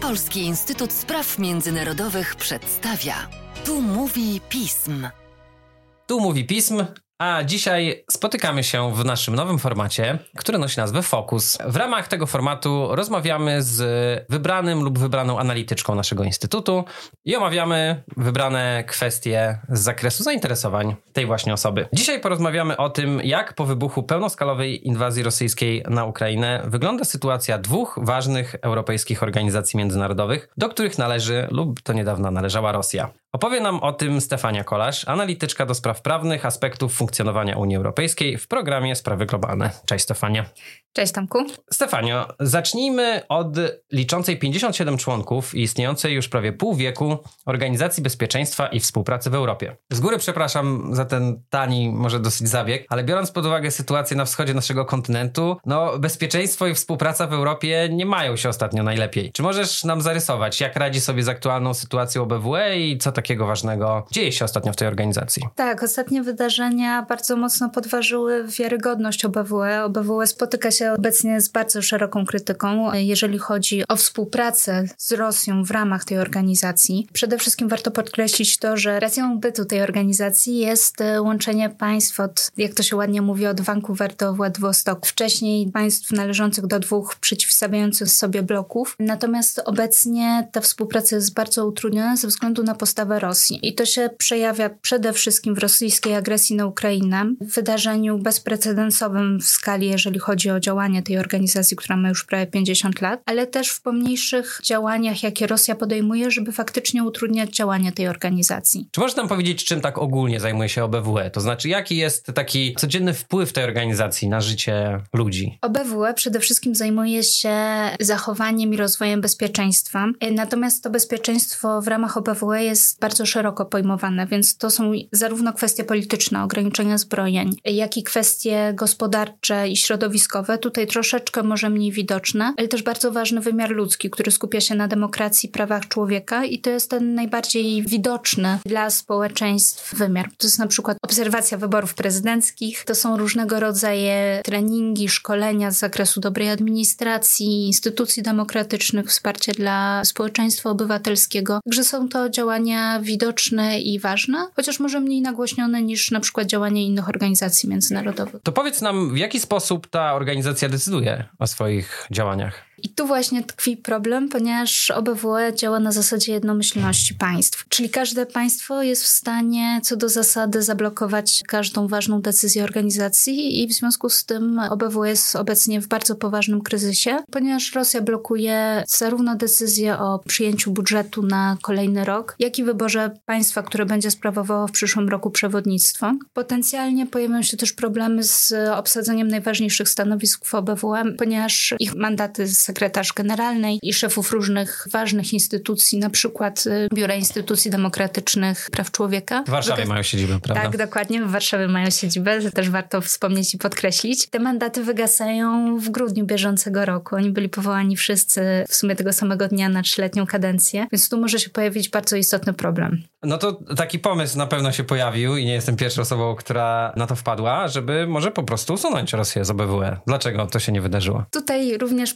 Polski Instytut Spraw Międzynarodowych przedstawia. Tu mówi pism. Tu mówi pism. A dzisiaj spotykamy się w naszym nowym formacie, który nosi nazwę Fokus. W ramach tego formatu rozmawiamy z wybranym lub wybraną analityczką naszego instytutu i omawiamy wybrane kwestie z zakresu zainteresowań tej właśnie osoby. Dzisiaj porozmawiamy o tym, jak po wybuchu pełnoskalowej inwazji rosyjskiej na Ukrainę wygląda sytuacja dwóch ważnych europejskich organizacji międzynarodowych, do których należy lub to niedawno należała Rosja. Opowie nam o tym Stefania Kolasz, analityczka do spraw prawnych aspektów funkcjonowania Unii Europejskiej w programie Sprawy Globalne. Cześć Stefania. Cześć Tomku. Stefanio, zacznijmy od liczącej 57 członków i istniejącej już prawie pół wieku Organizacji Bezpieczeństwa i Współpracy w Europie. Z góry przepraszam za ten tani, może dosyć zabieg, ale biorąc pod uwagę sytuację na wschodzie naszego kontynentu, no bezpieczeństwo i współpraca w Europie nie mają się ostatnio najlepiej. Czy możesz nam zarysować, jak radzi sobie z aktualną sytuacją OBWE i co takiego ważnego dzieje się ostatnio w tej organizacji? Tak, ostatnie wydarzenia bardzo mocno podważyły wiarygodność OBWE. OBWE spotyka się obecnie z bardzo szeroką krytyką, jeżeli chodzi o współpracę z Rosją w ramach tej organizacji. Przede wszystkim warto podkreślić to, że racją bytu tej organizacji jest e, łączenie państw od, jak to się ładnie mówi, od Vancouver do Władywostoku. Wcześniej państw należących do dwóch przeciwstawiających sobie bloków. Natomiast obecnie ta współpraca jest bardzo utrudniona ze względu na postawę Rosji. I to się przejawia przede wszystkim w rosyjskiej agresji na Ukrainę, wydarzeniu bezprecedensowym w skali, jeżeli chodzi o działanie tej organizacji, która ma już prawie 50 lat, ale też w pomniejszych działaniach, jakie Rosja podejmuje, żeby faktycznie utrudniać działanie tej organizacji. Czy możesz nam powiedzieć, czym tak ogólnie zajmuje się OBWE? To znaczy, jaki jest taki codzienny wpływ tej organizacji na życie ludzi? OBWE przede wszystkim zajmuje się zachowaniem i rozwojem bezpieczeństwa, natomiast to bezpieczeństwo w ramach OBWE jest bardzo szeroko pojmowane, więc to są zarówno kwestie polityczne, ograniczenia zbrojeń, jak i kwestie gospodarcze i środowiskowe. Tutaj troszeczkę może mniej widoczne, ale też bardzo ważny wymiar ludzki, który skupia się na demokracji, prawach człowieka i to jest ten najbardziej widoczny dla społeczeństw wymiar. To jest na przykład obserwacja wyborów prezydenckich, to są różnego rodzaju treningi, szkolenia z zakresu dobrej administracji, instytucji demokratycznych, wsparcie dla społeczeństwa obywatelskiego. Także są to działania widoczne i ważne, chociaż może mniej nagłośnione niż na przykład działanie innych organizacji międzynarodowych. To powiedz nam, w jaki sposób ta organizacja decyduje o swoich działaniach? I tu właśnie tkwi problem, ponieważ OBWE działa na zasadzie jednomyślności państw. Czyli każde państwo jest w stanie co do zasady zablokować każdą ważną decyzję organizacji i w związku z tym OBWE jest obecnie w bardzo poważnym kryzysie, ponieważ Rosja blokuje zarówno decyzję o przyjęciu budżetu na kolejny rok, jak i wyborze państwa, które będzie sprawowało w przyszłym roku przewodnictwo. Potencjalnie pojawią się też problemy z obsadzeniem najważniejszych stanowisk w OBWE, ponieważ ich mandaty z sekretarz generalnej i szefów różnych ważnych instytucji, na przykład y, Biura Instytucji Demokratycznych Praw Człowieka. W Warszawie mają siedzibę, prawda? Tak, dokładnie, w Warszawie mają siedzibę, to też warto wspomnieć i podkreślić. Te mandaty wygasają w grudniu bieżącego roku. Oni byli powołani wszyscy w sumie tego samego dnia na trzyletnią kadencję, więc tu może się pojawić bardzo istotny problem. No to taki pomysł na pewno się pojawił i nie jestem pierwszą osobą, która na to wpadła, żeby może po prostu usunąć Rosję z OBWE. Dlaczego to się nie wydarzyło? Tutaj również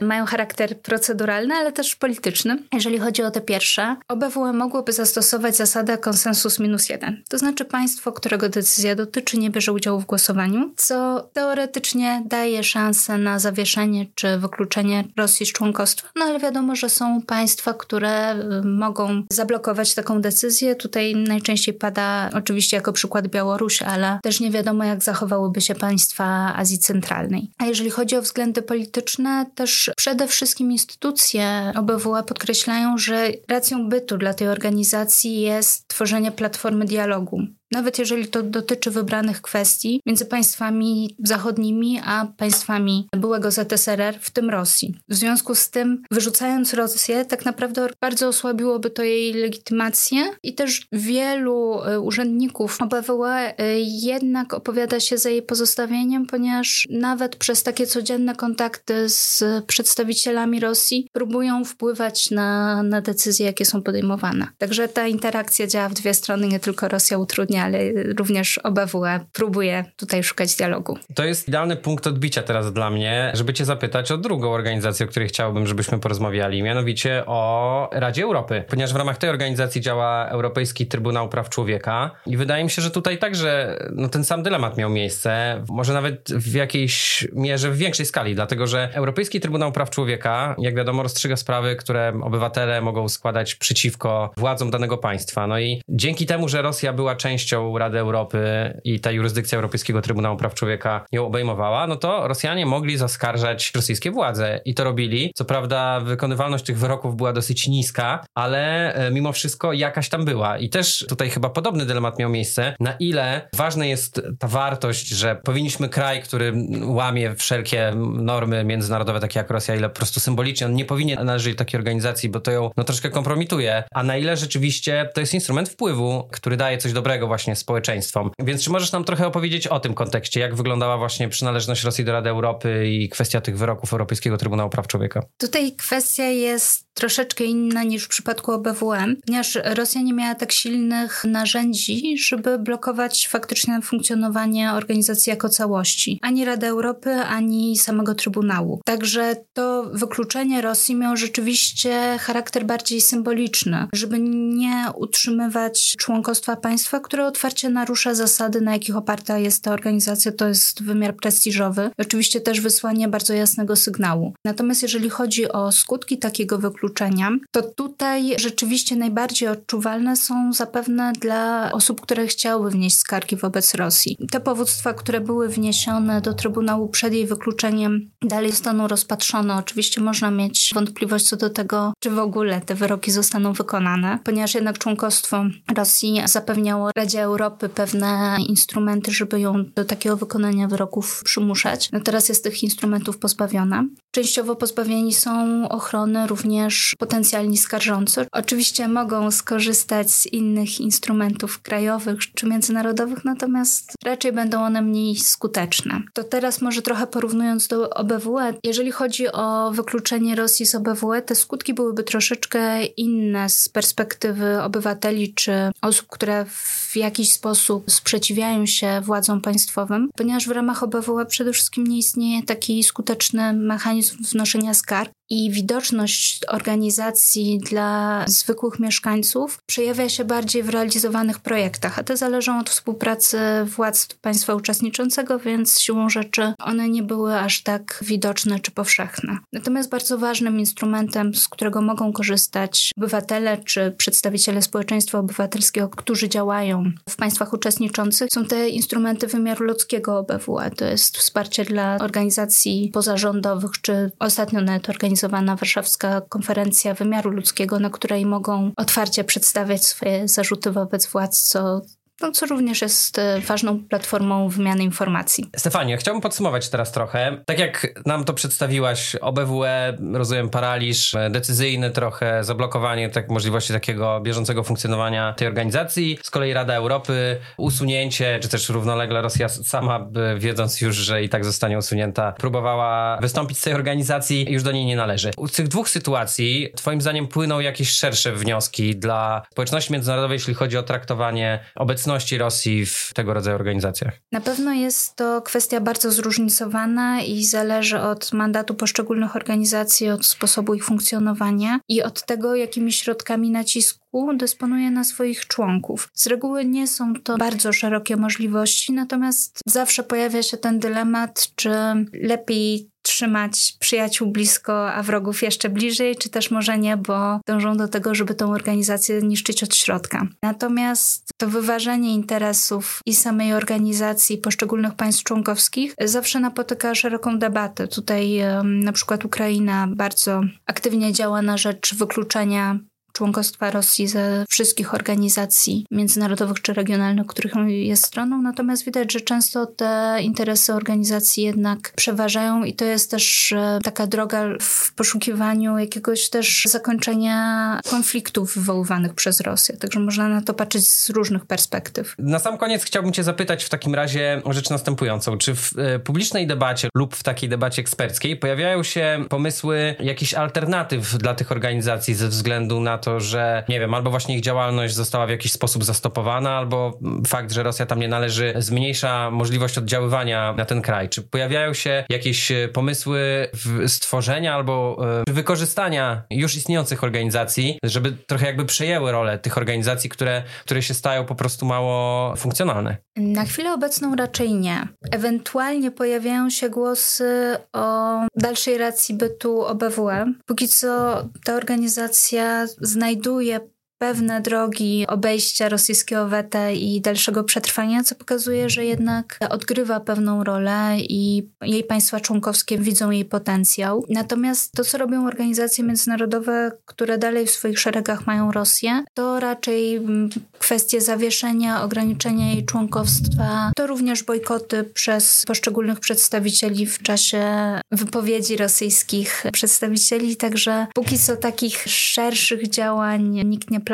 mają charakter proceduralny, ale też polityczny. Jeżeli chodzi o te pierwsze, OBWE mogłoby zastosować zasadę konsensus minus jeden. To znaczy państwo, którego decyzja dotyczy, nie bierze udziału w głosowaniu, co teoretycznie daje szansę na zawieszenie czy wykluczenie Rosji z członkostwa. No ale wiadomo, że są państwa, które y, mogą zablokować taką decyzję. Tutaj najczęściej pada oczywiście jako przykład Białoruś, ale też nie wiadomo, jak zachowałyby się państwa Azji Centralnej. A jeżeli chodzi o względy polityczne, też przede wszystkim instytucje OBWE podkreślają, że racją bytu dla tej organizacji jest tworzenie platformy dialogu nawet jeżeli to dotyczy wybranych kwestii między państwami zachodnimi a państwami byłego ZSRR, w tym Rosji. W związku z tym, wyrzucając Rosję, tak naprawdę bardzo osłabiłoby to jej legitymację i też wielu e, urzędników OBWE e, jednak opowiada się za jej pozostawieniem, ponieważ nawet przez takie codzienne kontakty z przedstawicielami Rosji próbują wpływać na, na decyzje, jakie są podejmowane. Także ta interakcja działa w dwie strony, nie tylko Rosja utrudnia ale również OBWE próbuje tutaj szukać dialogu. To jest idealny punkt odbicia teraz dla mnie, żeby cię zapytać o drugą organizację, o której chciałbym, żebyśmy porozmawiali, mianowicie o Radzie Europy, ponieważ w ramach tej organizacji działa Europejski Trybunał Praw Człowieka i wydaje mi się, że tutaj także no, ten sam dylemat miał miejsce, może nawet w jakiejś mierze w większej skali, dlatego że Europejski Trybunał Praw Człowieka, jak wiadomo, rozstrzyga sprawy, które obywatele mogą składać przeciwko władzom danego państwa. No i dzięki temu, że Rosja była częścią Rady Europy i ta jurysdykcja Europejskiego Trybunału Praw Człowieka ją obejmowała, no to Rosjanie mogli zaskarżać rosyjskie władze i to robili. Co prawda wykonywalność tych wyroków była dosyć niska, ale e, mimo wszystko jakaś tam była. I też tutaj chyba podobny dylemat miał miejsce, na ile ważna jest ta wartość, że powinniśmy kraj, który łamie wszelkie normy międzynarodowe, takie jak Rosja, ile po prostu symbolicznie on nie powinien należeć do takiej organizacji, bo to ją no, troszkę kompromituje, a na ile rzeczywiście to jest instrument wpływu, który daje coś dobrego właśnie społeczeństwom. Więc czy możesz nam trochę opowiedzieć o tym kontekście, jak wyglądała właśnie przynależność Rosji do Rady Europy i kwestia tych wyroków Europejskiego Trybunału Praw Człowieka? Tutaj kwestia jest troszeczkę inna niż w przypadku OBWM, ponieważ Rosja nie miała tak silnych narzędzi, żeby blokować faktycznie funkcjonowanie organizacji jako całości. Ani Rady Europy, ani samego Trybunału. Także to wykluczenie Rosji miało rzeczywiście charakter bardziej symboliczny, żeby nie utrzymywać członkostwa państwa, które otwarcie narusza zasady, na jakich oparta jest ta organizacja, to jest wymiar prestiżowy. Oczywiście też wysłanie bardzo jasnego sygnału. Natomiast jeżeli chodzi o skutki takiego wykluczenia, to tutaj rzeczywiście najbardziej odczuwalne są zapewne dla osób, które chciały wnieść skargi wobec Rosji. Te powództwa, które były wniesione do Trybunału przed jej wykluczeniem, dalej zostaną rozpatrzone. Oczywiście można mieć wątpliwość co do tego, czy w ogóle te wyroki zostaną wykonane, ponieważ jednak członkostwo Rosji zapewniało Radzie Europy pewne instrumenty, żeby ją do takiego wykonania wyroków przymuszać. No teraz jest tych instrumentów pozbawiona. Częściowo pozbawieni są ochrony również potencjalni skarżący. Oczywiście mogą skorzystać z innych instrumentów krajowych czy międzynarodowych, natomiast raczej będą one mniej skuteczne. To teraz może trochę porównując do OBWE, jeżeli chodzi o wykluczenie Rosji z OBWE, te skutki byłyby troszeczkę inne z perspektywy obywateli czy osób, które w jakiś sposób sprzeciwiają się władzom państwowym, ponieważ w ramach OBWE przede wszystkim nie istnieje taki skuteczny mechanizm wnoszenia skarg i widoczność organizacji dla zwykłych mieszkańców przejawia się bardziej w realizowanych projektach, a te zależą od współpracy władz państwa uczestniczącego, więc siłą rzeczy one nie były aż tak widoczne czy powszechne. Natomiast bardzo ważnym instrumentem, z którego mogą korzystać obywatele czy przedstawiciele społeczeństwa obywatelskiego, którzy działają w państwach uczestniczących, są te instrumenty wymiaru ludzkiego OBWE. To jest wsparcie dla organizacji pozarządowych, czy ostatnio nawet organizowana warszawska konferencja wymiaru ludzkiego, na której mogą otwarcie przedstawiać swoje zarzuty wobec władz, co no, co również jest e, ważną platformą wymiany informacji. Stefanie, chciałbym podsumować teraz trochę. Tak jak nam to przedstawiłaś, OBWE, rozumiem, paraliż e, decyzyjny trochę, zablokowanie tak, możliwości takiego bieżącego funkcjonowania tej organizacji. Z kolei Rada Europy, usunięcie, czy też równolegle Rosja sama, wiedząc już, że i tak zostanie usunięta, próbowała wystąpić z tej organizacji i już do niej nie należy. Z tych dwóch sytuacji, twoim zdaniem, płyną jakieś szersze wnioski dla społeczności międzynarodowej, jeśli chodzi o traktowanie obecności obecności Rosji w tego rodzaju organizacjach? Na pewno jest to kwestia bardzo zróżnicowana i zależy od mandatu poszczególnych organizacji, od sposobu ich funkcjonowania i od tego, jakimi środkami nacisku dysponuje na swoich członków. Z reguły nie są to bardzo szerokie możliwości, natomiast zawsze pojawia się ten dylemat, czy lepiej trzymać przyjaciół blisko, a wrogów jeszcze bliżej, czy też może nie, bo dążą do tego, żeby tą organizację niszczyć od środka. Natomiast to wyważenie interesów i samej organizacji poszczególnych państw członkowskich zawsze napotyka szeroką debatę. Tutaj na przykład Ukraina bardzo aktywnie działa na rzecz wykluczenia członkostwa Rosji ze wszystkich organizacji międzynarodowych czy regionalnych, których jest stroną, natomiast widać, że często te interesy organizacji jednak przeważają i to jest też e, taka droga w poszukiwaniu jakiegoś też zakończenia konfliktów wywoływanych przez Rosję. Także można na to patrzeć z różnych perspektyw. Na sam koniec chciałbym Cię zapytać w takim razie o rzecz następującą. Czy w e, publicznej debacie lub w takiej debacie eksperckiej pojawiają się pomysły jakichś alternatyw dla tych organizacji ze względu na to, że nie wiem, albo właśnie ich działalność została w jakiś sposób zastopowana, albo fakt, że Rosja tam nie należy, zmniejsza możliwość oddziaływania na ten kraj. Czy pojawiają się jakieś e, pomysły stworzenia albo y, wykorzystania już istniejących organizacji, żeby trochę jakby przejęły rolę tych organizacji, które, które się stają po prostu mało funkcjonalne? Na chwilę obecną raczej nie. Ewentualnie pojawiają się głosy o dalszej racji bytu OBWE. Póki co ta organizacja znajduje pewne drogi obejścia rosyjskiego weta i dalszego przetrwania, co pokazuje, że jednak odgrywa pewną rolę i jej państwa członkowskie widzą jej potencjał. Natomiast to, co robią organizacje międzynarodowe, które dalej w swoich szeregach mają Rosję, to raczej mm, kwestie zawieszenia, ograniczenia jej członkowstwa, to również bojkoty przez poszczególnych przedstawicieli w czasie wypowiedzi rosyjskich przedstawicieli, także póki co takich szerszych działań nikt nie planuje.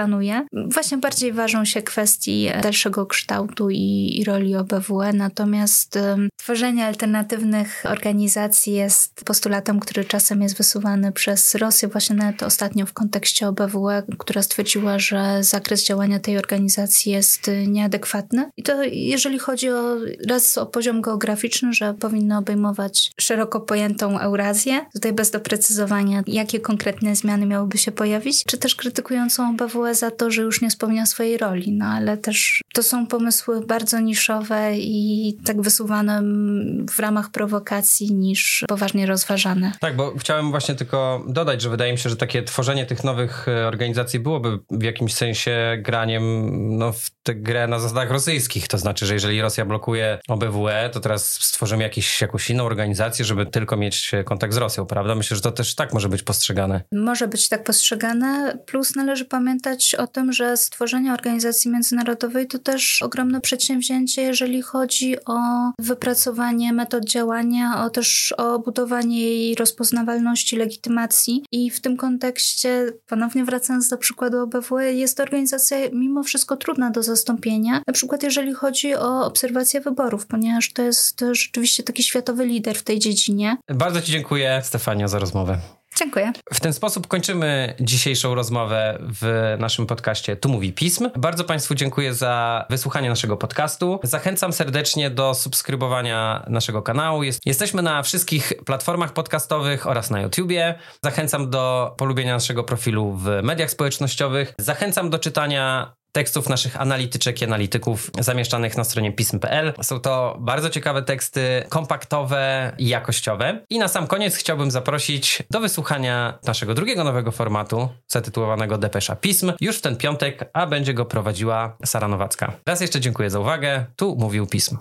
Właśnie bardziej ważą się kwestii dalszego kształtu i, i roli OBWE, natomiast tworzenie alternatywnych organizacji jest postulatem, który czasem jest wysuwany przez Rosję, właśnie nawet ostatnio w kontekście OBWE, która stwierdziła, że zakres działania tej organizacji jest nieadekwatny. I to jeżeli chodzi o raz o poziom geograficzny, że powinno obejmować szeroko pojętą Eurazję, tutaj bez doprecyzowania, jakie konkretne zmiany miałyby się pojawić, czy też krytykującą OBWE za to, że już nie spełnia swojej roli, no ale też to są pomysły bardzo niszowe i tak wysuwane w ramach prowokacji niż poważnie rozważane. Tak, bo chciałem właśnie tylko dodać, że wydaje mi się, że takie tworzenie tych nowych e, organizacji byłoby w jakimś sensie graniem no, w tę grę na zasadach rosyjskich. To znaczy, że jeżeli Rosja blokuje OBWE, to teraz stworzymy jakieś, jakąś inną organizację, żeby tylko mieć kontakt z Rosją, prawda? Myślę, że to też tak może być postrzegane. Może być tak postrzegane, plus należy pamiętać o tym, że stworzenie organizacji międzynarodowej to też ogromne przedsięwzięcie, jeżeli chodzi o wypracowanie metod działania, o też o budowanie jej rozpoznawalności, legitymacji. I w tym kontekście, ponownie wracając do przykładu OBWE, jest to organizacja mimo wszystko trudna do zastąpienia, na przykład jeżeli chodzi o obserwację wyborów, ponieważ to jest rzeczywiście taki światowy lider w tej dziedzinie. Bardzo Ci dziękuję, Stefania, za rozmowę. Dziękuję. W ten sposób kończymy dzisiejszą rozmowę w naszym podcaście Tu Mówi Pism. Bardzo Państwu dziękuję za wysłuchanie naszego podcastu. Zachęcam serdecznie do subskrybowania naszego kanału. Jest, jesteśmy na wszystkich platformach podcastowych oraz na YouTubie. Zachęcam do polubienia naszego profilu w mediach społecznościowych. Zachęcam do czytania tekstów naszych analityczek i analityków zamieszczanych na stronie pism.pl. Są to bardzo ciekawe teksty, kompaktowe i jakościowe. I na sam koniec chciałbym zaprosić do wysłuchania naszego drugiego nowego formatu, zatytułowanego Depesza Pism, już w ten piątek, a będzie go prowadziła Sara Nowacka. Raz jeszcze dziękuję za uwagę. Tu mówił Pism.